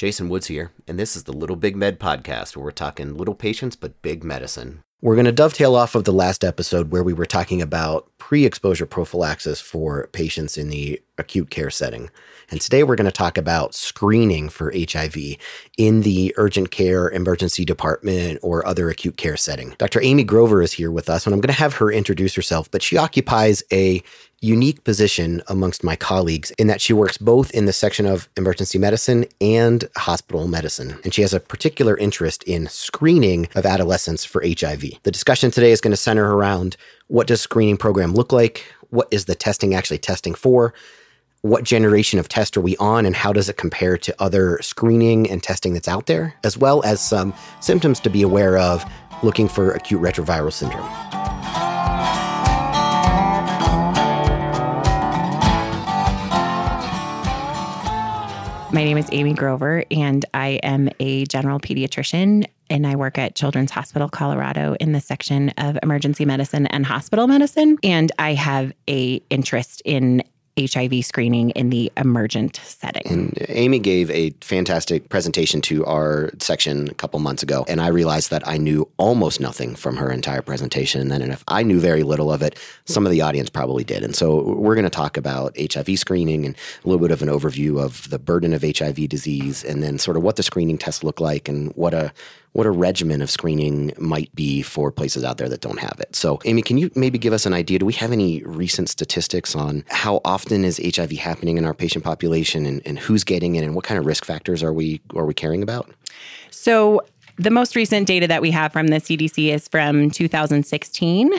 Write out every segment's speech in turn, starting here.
Jason Woods here, and this is the Little Big Med podcast where we're talking little patients but big medicine. We're going to dovetail off of the last episode where we were talking about pre exposure prophylaxis for patients in the acute care setting. And today we're going to talk about screening for HIV in the urgent care, emergency department, or other acute care setting. Dr. Amy Grover is here with us, and I'm going to have her introduce herself, but she occupies a unique position amongst my colleagues in that she works both in the section of emergency medicine and hospital medicine. And she has a particular interest in screening of adolescents for HIV. The discussion today is going to center around what does screening program look like? What is the testing actually testing for? what generation of test are we on and how does it compare to other screening and testing that's out there, as well as some symptoms to be aware of looking for acute retroviral syndrome. My name is Amy Grover, and I am a general pediatrician. And I work at Children's Hospital Colorado in the section of emergency medicine and hospital medicine. And I have a interest in HIV screening in the emergent setting. And Amy gave a fantastic presentation to our section a couple months ago, and I realized that I knew almost nothing from her entire presentation. And then if I knew very little of it, some of the audience probably did. And so we're going to talk about HIV screening and a little bit of an overview of the burden of HIV disease, and then sort of what the screening tests look like and what a what a regimen of screening might be for places out there that don't have it. So, Amy, can you maybe give us an idea? Do we have any recent statistics on how often is HIV happening in our patient population and, and who's getting it and what kind of risk factors are we are we caring about? So the most recent data that we have from the CDC is from 2016.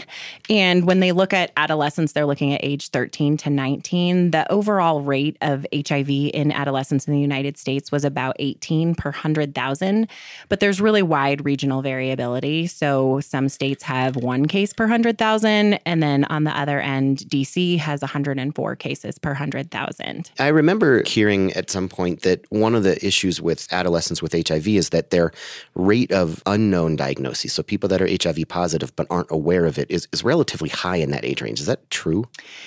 And when they look at adolescents, they're looking at age 13 to 19. The overall rate of HIV in adolescents in the United States was about 18 per 100,000. But there's really wide regional variability. So some states have one case per 100,000. And then on the other end, DC has 104 cases per 100,000. I remember hearing at some point that one of the issues with adolescents with HIV is that they're rate of unknown diagnoses, so people that are HIV positive but aren't aware of it, is, is relatively high in that age range. Is that true?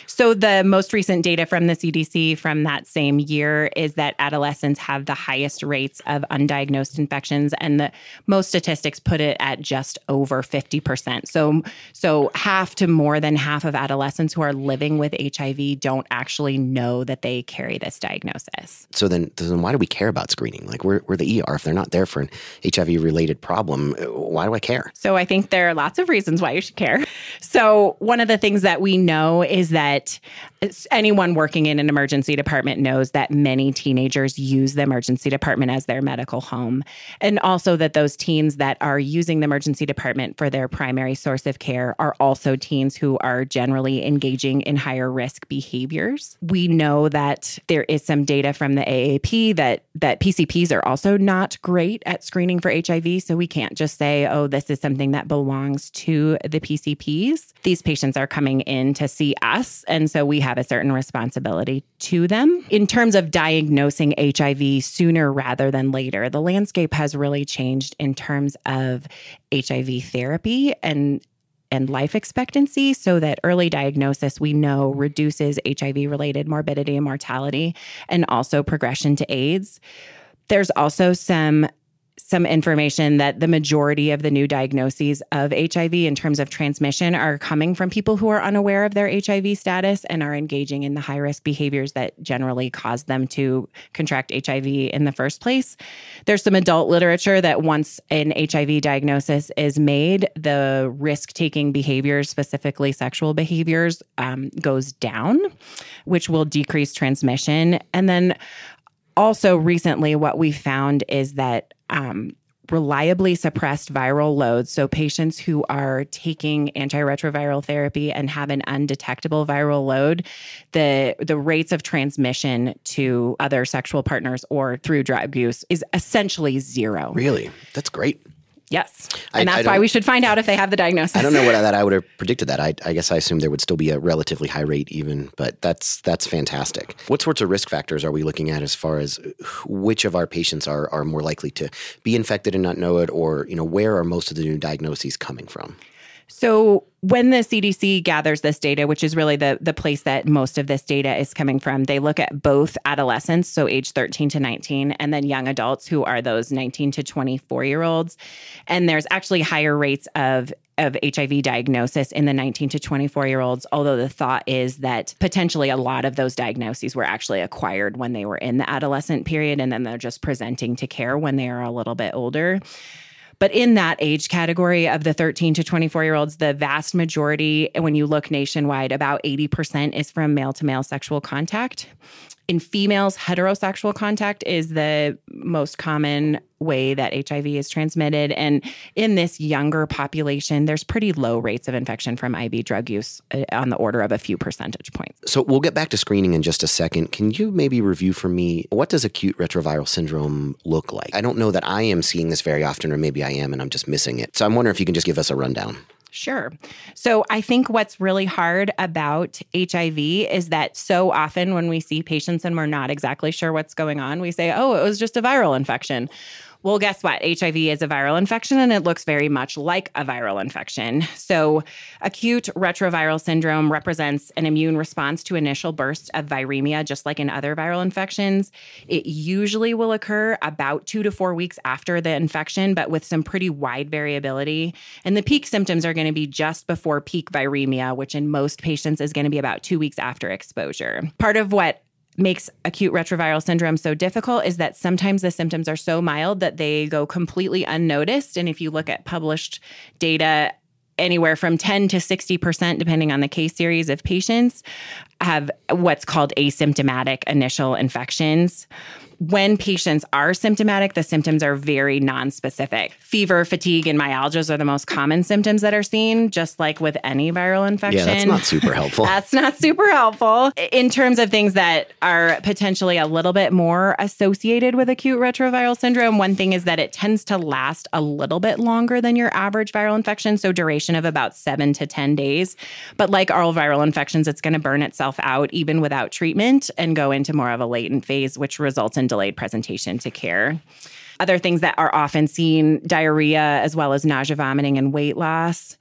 So, the most recent data from the CDC from that same year is that adolescents have the highest rates of undiagnosed infections, and the most statistics put it at just over 50%. So, so half to more than half of adolescents who are living with HIV don't actually know that they carry this diagnosis. So, then, then why do we care about screening? Like, we're, we're the ER. If they're not there for an HIV related problem. Why do I care? So I think there are lots of reasons why you should care. So one of the things that we know is that anyone working in an emergency department knows that many teenagers use the emergency department as their medical home. And also that those teens that are using the emergency department for their primary source of care are also teens who are generally engaging in higher risk behaviors. We know that there is some data from the AAP that that PCPs are also not great at screening for HIV, so we can't just say, "Oh, this is something that belongs to the PCPs." These patients are coming in to see us, and so we have have a certain responsibility to them. In terms of diagnosing HIV sooner rather than later, the landscape has really changed in terms of HIV therapy and and life expectancy so that early diagnosis we know reduces HIV related morbidity and mortality and also progression to AIDS. There's also some some information that the majority of the new diagnoses of HIV in terms of transmission are coming from people who are unaware of their HIV status and are engaging in the high risk behaviors that generally cause them to contract HIV in the first place. There's some adult literature that once an HIV diagnosis is made, the risk taking behaviors, specifically sexual behaviors, um, goes down, which will decrease transmission. And then also recently what we found is that um, reliably suppressed viral loads. So, patients who are taking antiretroviral therapy and have an undetectable viral load, the, the rates of transmission to other sexual partners or through drug use is essentially zero. Really? That's great. Yes. And that's why we should find out if they have the diagnosis. I don't know what that I would have predicted that. I, I, guess I assume there would still be a relatively high rate even, but that's that's fantastic. What sorts of risk factors are we looking at as far as which of our patients are are more likely to be infected and not know it or, you know, where are most of the new diagnoses coming from? So when the CDC gathers this data, which is really the the place that most of this data is coming from, they look at both adolescents, so age 13 to 19, and then young adults who are those 19 to 24 year olds. And there's actually higher rates of of HIV diagnosis in the 19 to 24 year olds, although the thought is that potentially a lot of those diagnoses were actually acquired when they were in the adolescent period and then they're just presenting to care when they are a little bit older. But in that age category of the 13 to 24 year olds, the vast majority, when you look nationwide, about 80% is from male to male sexual contact. In females, heterosexual contact is the most common way that HIV is transmitted. And in this younger population, there's pretty low rates of infection from IV drug use uh, on the order of a few percentage points. So we'll get back to screening in just a second. Can you maybe review for me what does acute retroviral syndrome look like? I don't know that I am seeing this very often, or maybe I am and I'm just missing it. So I'm wondering if you can just give us a rundown. Sure. So I think what's really hard about HIV is that so often when we see patients and we're not exactly sure what's going on, we say, oh, it was just a viral infection. Well, guess what? HIV is a viral infection and it looks very much like a viral infection. So, acute retroviral syndrome represents an immune response to initial burst of viremia, just like in other viral infections. It usually will occur about two to four weeks after the infection, but with some pretty wide variability. And the peak symptoms are going to be just before peak viremia, which in most patients is going to be about two weeks after exposure. Part of what makes acute retroviral syndrome so difficult is that sometimes the symptoms are so mild that they go completely unnoticed. And if you look at published data, anywhere from 10 to 60%, depending on the case series of patients, have what's called asymptomatic initial infections when patients are symptomatic, the symptoms are very non-specific. Fever, fatigue, and myalgias are the most common symptoms that are seen, just like with any viral infection. Yeah, that's not super helpful. that's not super helpful. In terms of things that are potentially a little bit more associated with acute retroviral syndrome, one thing is that it tends to last a little bit longer than your average viral infection, so duration of about seven to 10 days. But like all viral infections, it's going to burn itself out even without treatment and go into more of a latent phase, which results in delayed presentation to care. Other things that are often seen diarrhea, as well as nausea, vomiting, and weight loss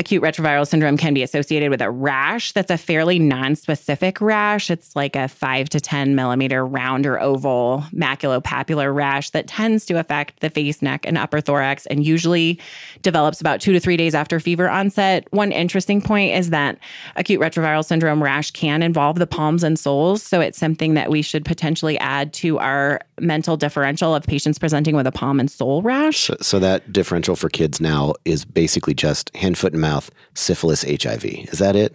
acute retroviral syndrome can be associated with a rash that's a fairly non-specific rash. It's like a five to 10 millimeter round or oval maculopapular rash that tends to affect the face, neck, and upper thorax and usually develops about two to three days after fever onset. One interesting point is that acute retroviral syndrome rash can involve the palms and soles. So it's something that we should potentially add to our mental differential of patients presenting with a palm and sole rash. So, so that differential for kids now is basically just hand, foot, and mouth mouth, syphilis, HIV. Is that it?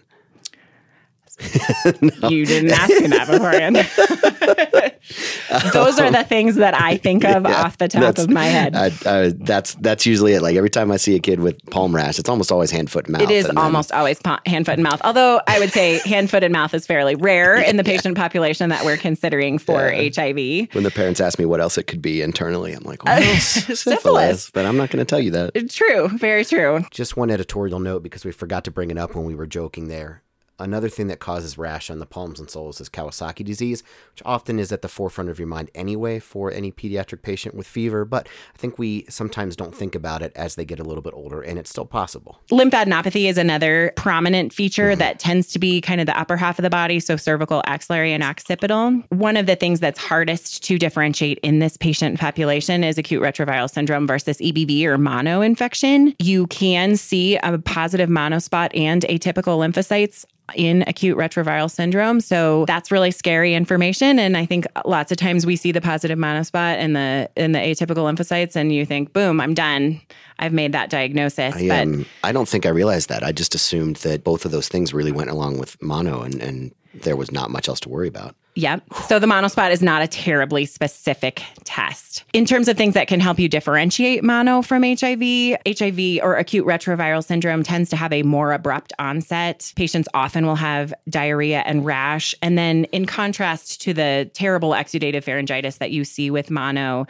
no. You didn't ask me that beforehand. Those are oh. the things that I think of yeah, off the top of my head. I, I, that's that's usually it. Like every time I see a kid with palm rash, it's almost always hand, foot, and mouth. It is almost then, always pa- hand, foot, and mouth. Although I would say hand, foot, and mouth is fairly rare in the patient yeah. population that we're considering for yeah. HIV. When the parents ask me what else it could be internally, I'm like, well, syphilis. syphilis. But I'm not going to tell you that. True, very true. Just one editorial note because we forgot to bring it up when we were joking there. Another thing that causes rash on the palms and soles is Kawasaki disease, which often is at the forefront of your mind anyway for any pediatric patient with fever, but I think we sometimes don't think about it as they get a little bit older, and it's still possible. Lymphadenopathy is another prominent feature mm-hmm. that tends to be kind of the upper half of the body, so cervical, axillary, and occipital. One of the things that's hardest to differentiate in this patient population is acute retroviral syndrome versus EBV or mono infection. You can see a positive monospot and atypical lymphocytes in acute retroviral syndrome. So that's really scary information. And I think lots of times we see the positive monospot and the in the atypical lymphocytes, and you think, boom, I'm done. I've made that diagnosis. I, but um, I don't think I realized that. I just assumed that both of those things really went along with mono and, and there was not much else to worry about. Yep. So the monospot is not a terribly specific test. In terms of things that can help you differentiate mono from HIV, HIV or acute retroviral syndrome tends to have a more abrupt onset. Patients often will have diarrhea and rash. And then, in contrast to the terrible exudative pharyngitis that you see with mono,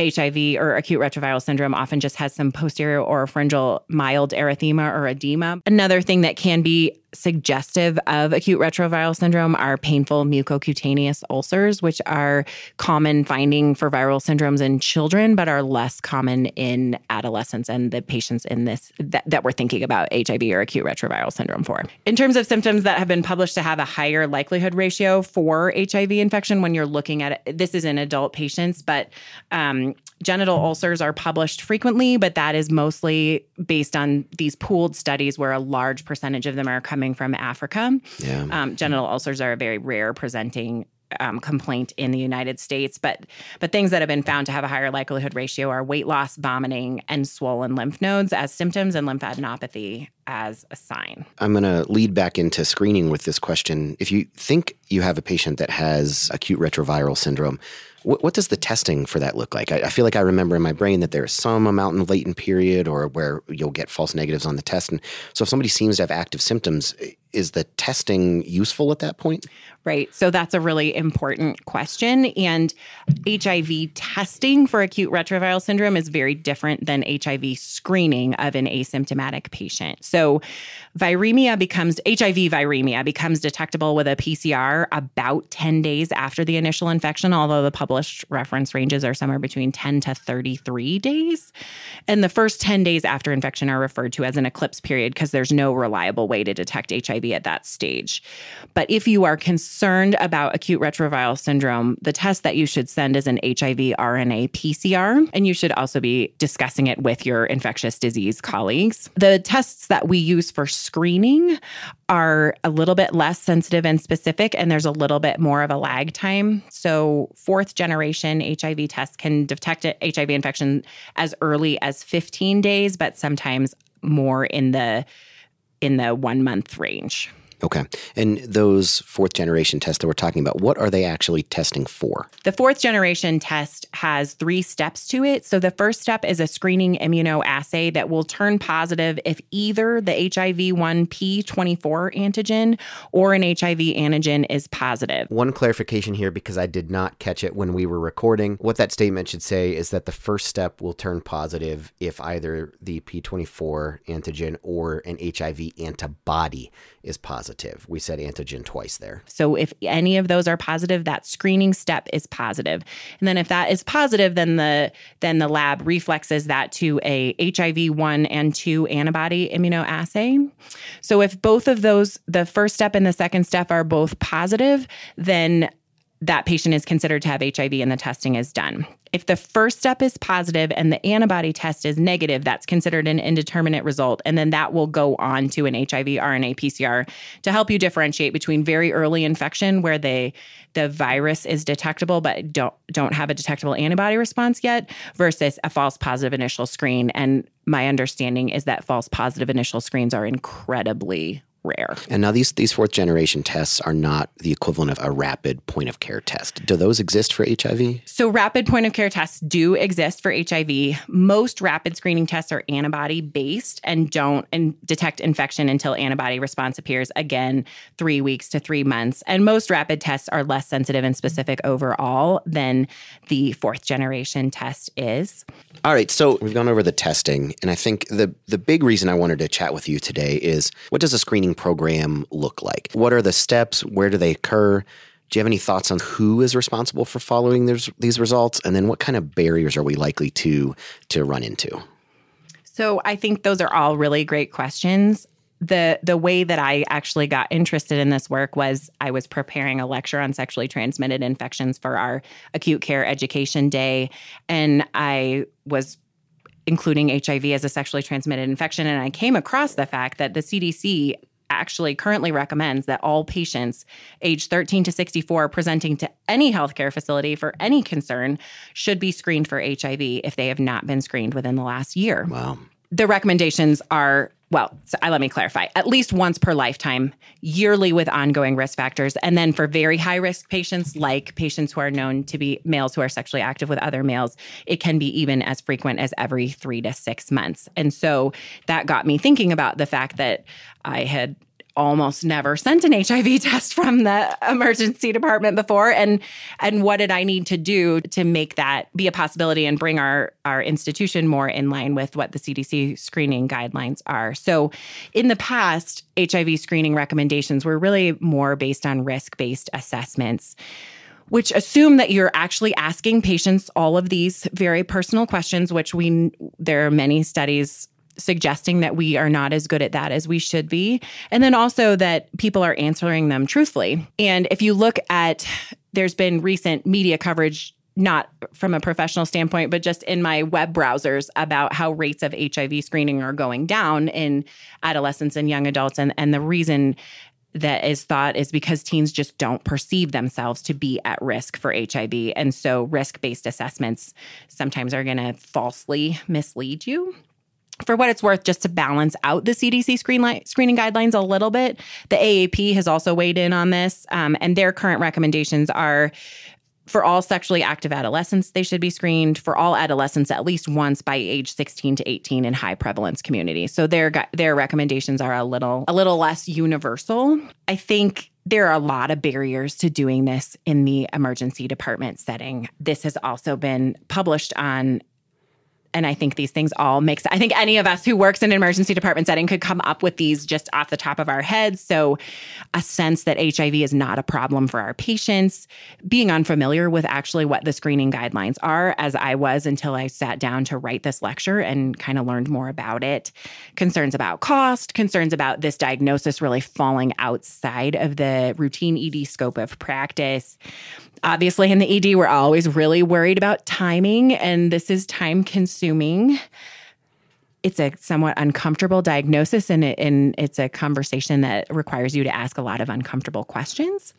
HIV or acute retroviral syndrome often just has some posterior oropharyngeal mild erythema or edema. Another thing that can be suggestive of acute retroviral syndrome are painful mucocutaneous ulcers, which are common finding for viral syndromes in children, but are less common in adolescents and the patients in this that, that we're thinking about HIV or acute retroviral syndrome for. In terms of symptoms that have been published to have a higher likelihood ratio for HIV infection when you're looking at it, this is in adult patients, but um, genital ulcers are published frequently, but that is mostly based on these pooled studies where a large percentage of them are coming from Africa. Yeah. Um, genital ulcers are a very rare presenting um, complaint in the United States, but but things that have been found to have a higher likelihood ratio are weight loss, vomiting, and swollen lymph nodes as symptoms, and lymphadenopathy as a sign. I'm going to lead back into screening with this question. If you think you have a patient that has acute retroviral syndrome, what, what does the testing for that look like? I, I, feel like I remember in my brain that there is some amount of latent period or where you'll get false negatives on the test. And so if somebody seems to have active symptoms, is the testing useful at that point? Right. So that's a really important question. And HIV testing for acute retroviral syndrome is very different than HIV screening of an asymptomatic patient. So viremia becomes HIV viremia becomes detectable with a PCR about 10 days after the initial infection, although the published reference ranges are somewhere between 10 to 33 days. And the first 10 days after infection are referred to as an eclipse period because there's no reliable way to detect HIV at that stage. But if you are concerned about acute retroviral syndrome, the test that you should send is an HIV RNA PCR, and you should also be discussing it with your infectious disease colleagues. The tests that we use for screening are a little bit less sensitive and specific, and there's a little bit more of a lag time. So, fourth generation HIV tests can detect HIV infection as early as 15 days, but sometimes more in the in the one month range. Okay. And those fourth generation tests that we're talking about, what are they actually testing for? The fourth generation test has three steps to it. So the first step is a screening immunoassay that will turn positive if either the HIV 1P24 antigen or an HIV antigen is positive. One clarification here because I did not catch it when we were recording. What that statement should say is that the first step will turn positive if either the P24 antigen or an HIV antibody is positive. We said antigen twice there. So if any of those are positive, that screening step is positive. And then if that is positive, then the then the lab reflexes that to a HIV 1 and 2 antibody immunoassay. So if both of those the first step and the second step are both positive, then that patient is considered to have HIV and the testing is done. If the first step is positive and the antibody test is negative, that's considered an indeterminate result. And then that will go on to an HIV RNA PCR to help you differentiate between very early infection where they the virus is detectable but don't don't have a detectable antibody response yet versus a false positive initial screen. And my understanding is that false positive initial screens are incredibly rare. And now these these fourth generation tests are not the equivalent of a rapid point of care test. Do those exist for HIV? So rapid point of care tests do exist for HIV. Most rapid screening tests are antibody based and don't and detect infection until antibody response appears again 3 weeks to 3 months. And most rapid tests are less sensitive and specific overall than the fourth generation test is. All right, so we've gone over the testing and I think the the big reason I wanted to chat with you today is what does a screening program look like? What are the steps? Where do they occur? Do you have any thoughts on who is responsible for following these, these results? And then what kind of barriers are we likely to, to run into? So I think those are all really great questions. The the way that I actually got interested in this work was I was preparing a lecture on sexually transmitted infections for our acute care education day and I was including HIV as a sexually transmitted infection and I came across the fact that the CDC actually currently recommends that all patients age 13 to 64 presenting to any healthcare facility for any concern should be screened for HIV if they have not been screened within the last year. Wow. The recommendations are well, so I, let me clarify at least once per lifetime, yearly with ongoing risk factors. And then for very high risk patients, like patients who are known to be males who are sexually active with other males, it can be even as frequent as every three to six months. And so that got me thinking about the fact that I had almost never sent an HIV test from the emergency department before and and what did I need to do to make that be a possibility and bring our our institution more in line with what the CDC screening guidelines are. So in the past HIV screening recommendations were really more based on risk-based assessments which assume that you're actually asking patients all of these very personal questions which we there are many studies suggesting that we are not as good at that as we should be. And then also that people are answering them truthfully. And if you look at, there's been recent media coverage not from a professional standpoint, but just in my web browsers about how rates of HIV screening are going down in adolescents and young adults. And, and the reason that is thought is because teens just don't perceive themselves to be at risk for HIV. And so risk based assessments sometimes are going to falsely mislead you for what it's worth, just to balance out the CDC screen li- screening guidelines a little bit, the AAP has also weighed in on this, um, and their current recommendations are for all sexually active adolescents, they should be screened. For all adolescents, at least once by age 16 to 18 in high prevalence communities. So their their recommendations are a little a little less universal. I think there are a lot of barriers to doing this in the emergency department setting. This has also been published on and I think these things all make sense. I think any of us who works in an emergency department setting could come up with these just off the top of our heads. So, a sense that HIV is not a problem for our patients, being unfamiliar with actually what the screening guidelines are, as I was until I sat down to write this lecture and kind of learned more about it. Concerns about cost, concerns about this diagnosis really falling outside of the routine ED scope of practice. Obviously, in the ED, we're always really worried about timing, and this is time consuming. It's a somewhat uncomfortable diagnosis, and, it, and it's a conversation that requires you to ask a lot of uncomfortable questions.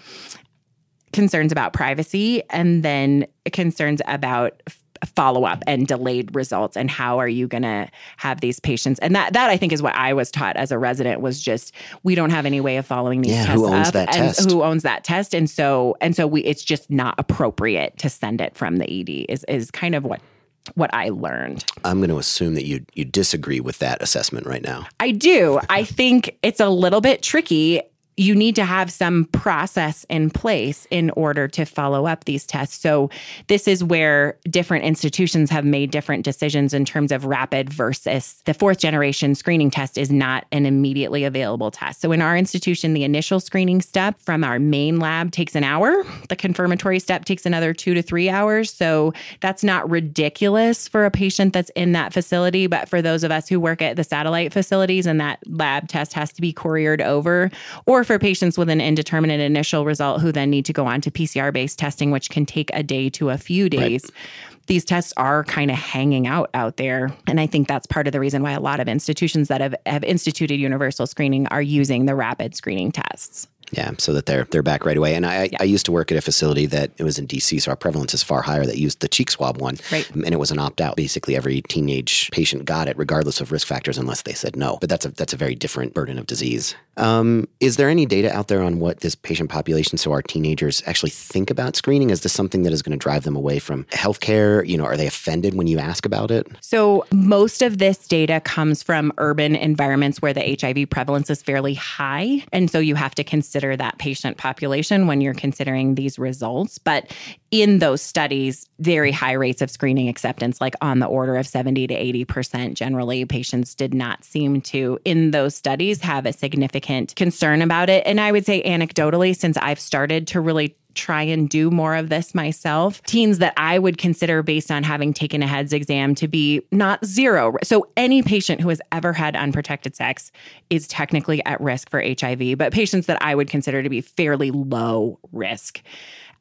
Concerns about privacy, and then concerns about follow up and delayed results and how are you going to have these patients and that that I think is what I was taught as a resident was just we don't have any way of following these yeah, tests who owns up that and test? who owns that test and so and so we it's just not appropriate to send it from the ED is is kind of what what I learned. I'm going to assume that you you disagree with that assessment right now. I do. I think it's a little bit tricky you need to have some process in place in order to follow up these tests. So, this is where different institutions have made different decisions in terms of rapid versus the fourth generation screening test is not an immediately available test. So, in our institution, the initial screening step from our main lab takes an hour, the confirmatory step takes another two to three hours. So, that's not ridiculous for a patient that's in that facility. But for those of us who work at the satellite facilities and that lab test has to be couriered over, or for patients with an indeterminate initial result who then need to go on to PCR based testing, which can take a day to a few days. Right. These tests are kind of hanging out out there. And I think that's part of the reason why a lot of institutions that have, have instituted universal screening are using the rapid screening tests. Yeah, so that they're they're back right away. And I, yeah. I used to work at a facility that it was in DC, so our prevalence is far higher. That used the cheek swab one, right. and it was an opt out. Basically, every teenage patient got it, regardless of risk factors, unless they said no. But that's a that's a very different burden of disease. Um, is there any data out there on what this patient population, so our teenagers, actually think about screening? Is this something that is going to drive them away from healthcare? You know, are they offended when you ask about it? So most of this data comes from urban environments where the HIV prevalence is fairly high, and so you have to consider consider that patient population when you're considering these results. But in those studies, very high rates of screening acceptance, like on the order of 70 to 80%. Generally, patients did not seem to, in those studies, have a significant concern about it. And I would say, anecdotally, since I've started to really try and do more of this myself. Teens that I would consider based on having taken a HEADSS exam to be not zero. So any patient who has ever had unprotected sex is technically at risk for HIV, but patients that I would consider to be fairly low risk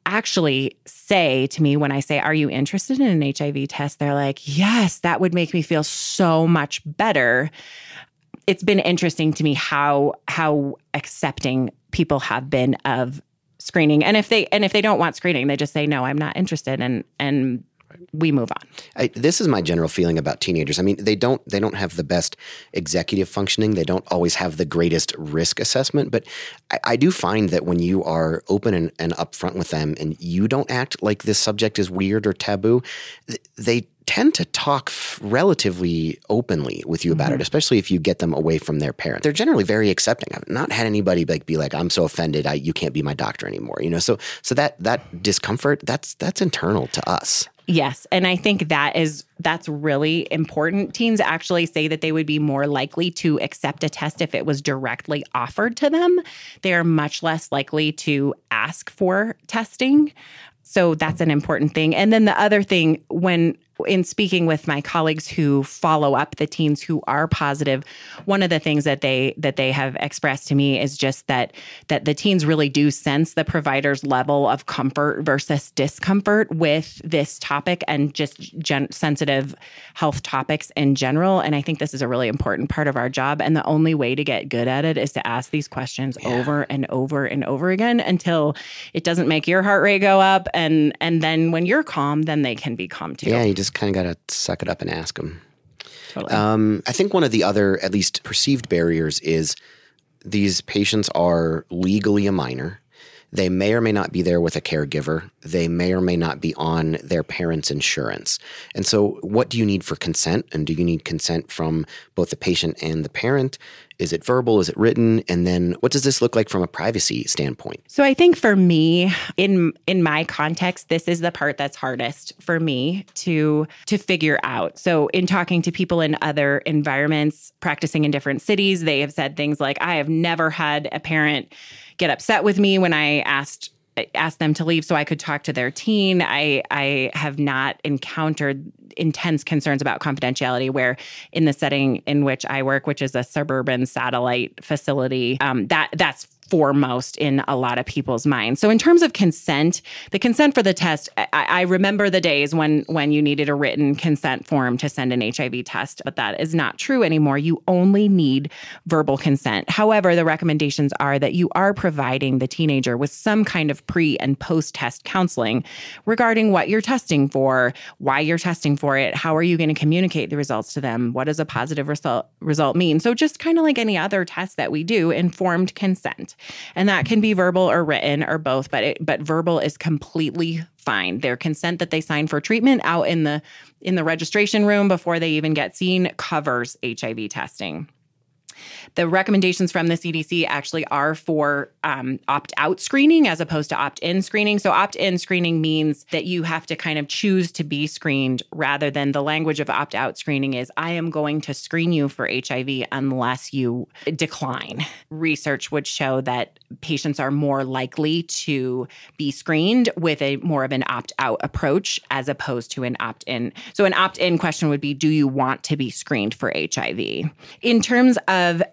actually say to me when I say, Are you interested in an HIV test? They're like, Yes, that would make me feel so much better. It's been interesting to me how how accepting people have been of screening. And if they and if they don't want screening, they just say no, I'm not interested, and and we move on. I, this is my general feeling about teenagers. I mean, they don't they don't have the best executive functioning. They don't always have the greatest risk assessment. But I, I do find that when you are open and, and upfront with them, and you don't act like this subject is weird or taboo, they tend to talk f- relatively openly with you about Mm-hmm. it, especially if you get them away from their parent. They're generally very accepting. I've not had anybody like be like, "I'm so offended, I, you can't be my doctor anymore." You know, so so that that discomfort that's that's internal to us. Yes, and I think that is that's really important. Teens actually say that they would be more likely to accept a test if it was directly offered to them. They are much less likely to ask for testing. So that's an important thing. And then the other thing when in speaking with my colleagues who follow up the teens who are positive, one of the things that they that they have expressed to me is just that that the teens really do sense the provider's level of comfort versus discomfort with this topic and just gen- sensitive health topics in general. And I think this is a really important part of our job. And the only way to get good at it is to ask these questions over and over and over again until it doesn't make your heart rate go up. And and then when you're calm, then they can be calm too. Yeah, you just kind of got to suck it up and ask them. Totally. Um, I think one of the other, at least perceived barriers, is these patients are legally a minor. They may or may not be there with a caregiver. They may or may not be on their parents' insurance. And so, what do you need for consent? And do you need consent from both the patient and the parent? Is it verbal? Is it written? And then, what does this look like from a privacy standpoint? So I think for me in in my context this is the part that's hardest for me to to figure out. So in talking to people in other environments practicing in different cities they have said things like I have never had a parent get upset with me when I asked asked them to leave so I could talk to their teen. I I have not encountered intense concerns about confidentiality where in the setting in which I work, which is a suburban satellite facility, um, that that's foremost in a lot of people's minds. So in terms of consent, the consent for the test, I, I remember the days when when you needed a written consent form to send an HIV test, but that is not true anymore. You only need verbal consent. However, the recommendations are that you are providing the teenager with some kind of pre and post test counseling regarding what you're testing for, why you're testing for it, how are you going to communicate the results to them, what does a positive result result mean? So just kind of like any other test that we do, informed consent. And that can be verbal or written or both, but it, but verbal is completely fine. Their consent that they sign for treatment out in the in the registration room before they even get seen covers HIV testing. The recommendations from the CDC actually are for um, opt out screening as opposed to opt in screening. So, opt in screening means that you have to kind of choose to be screened rather than the language of opt out screening is I am going to screen you for HIV unless you decline. Research would show that patients are more likely to be screened with a more of an opt out approach as opposed to an opt in. So, an opt in question would be Do you want to be screened for HIV? In terms of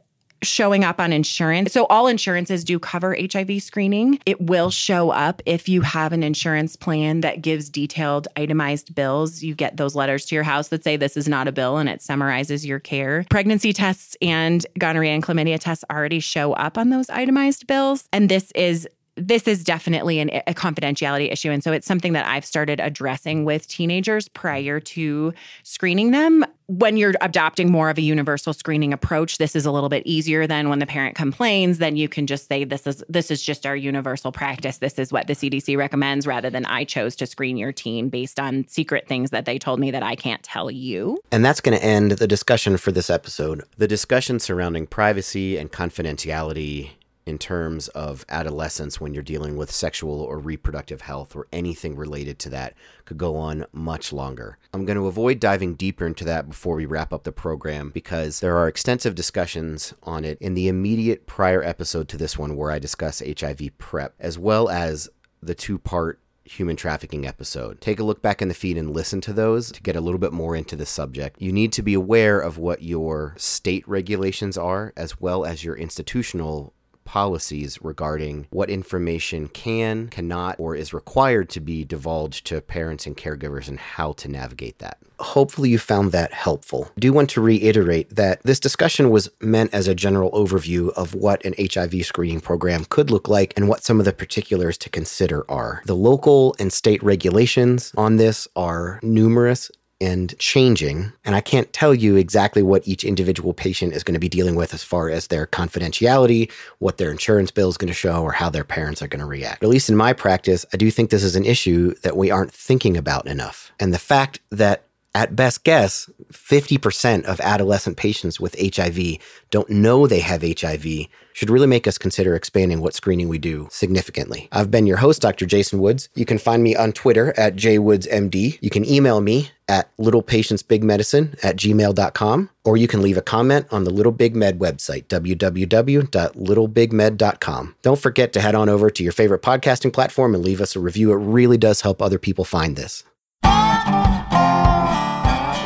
showing up on insurance. So all insurances do cover HIV screening. It will show up if you have an insurance plan that gives detailed itemized bills. You get those letters to your house that say this is not a bill and it summarizes your care. Pregnancy tests and gonorrhea and chlamydia tests already show up on those itemized bills and this is this is definitely an, a confidentiality issue. And so it's something that I've started addressing with teenagers prior to screening them. When you're adopting more of a universal screening approach, this is a little bit easier than when the parent complains, then you can just say this is this is just our universal practice. This is what the CDC recommends rather than I chose to screen your teen based on secret things that they told me that I can't tell you. And that's going to end the discussion for this episode. The discussion surrounding privacy and confidentiality in terms of adolescence when you're dealing with sexual or reproductive health or anything related to that could go on much longer. I'm going to avoid diving deeper into that before we wrap up the program because there are extensive discussions on it in the immediate prior episode to this one where I discuss HIV PrEP, as well as the two part human trafficking episode. Take a look back in the feed and listen to those to get a little bit more into the subject. You need to be aware of what your state regulations are, as well as your institutional policies regarding what information can, cannot, or is required to be divulged to parents and caregivers and how to navigate that. Hopefully, you found that helpful. I do want to reiterate that this discussion was meant as a general overview of what an HIV screening program could look like and what some of the particulars to consider are. The local and state regulations on this are numerous and changing. And I can't tell you exactly what each individual patient is going to be dealing with as far as their confidentiality, what their insurance bill is going to show, or how their parents are going to react. At least in my practice, I do think this is an issue that we aren't thinking about enough. And the fact that At best guess, 50% of adolescent patients with HIV don't know they have HIV, should really make us consider expanding what screening we do significantly. I've been your host, Dr. Jason Woods. You can find me on Twitter at jwoodsmd. You can email me at littlepatientsbigmedicine at gmail.com, or you can leave a comment on the Little Big Med website, www.littlebigmed.com. Don't forget to head on over to your favorite podcasting platform and leave us a review. It really does help other people find this.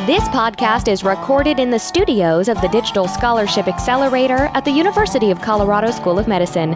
This podcast is recorded in the studios of the Digital Scholarship Accelerator at the University of Colorado School of Medicine.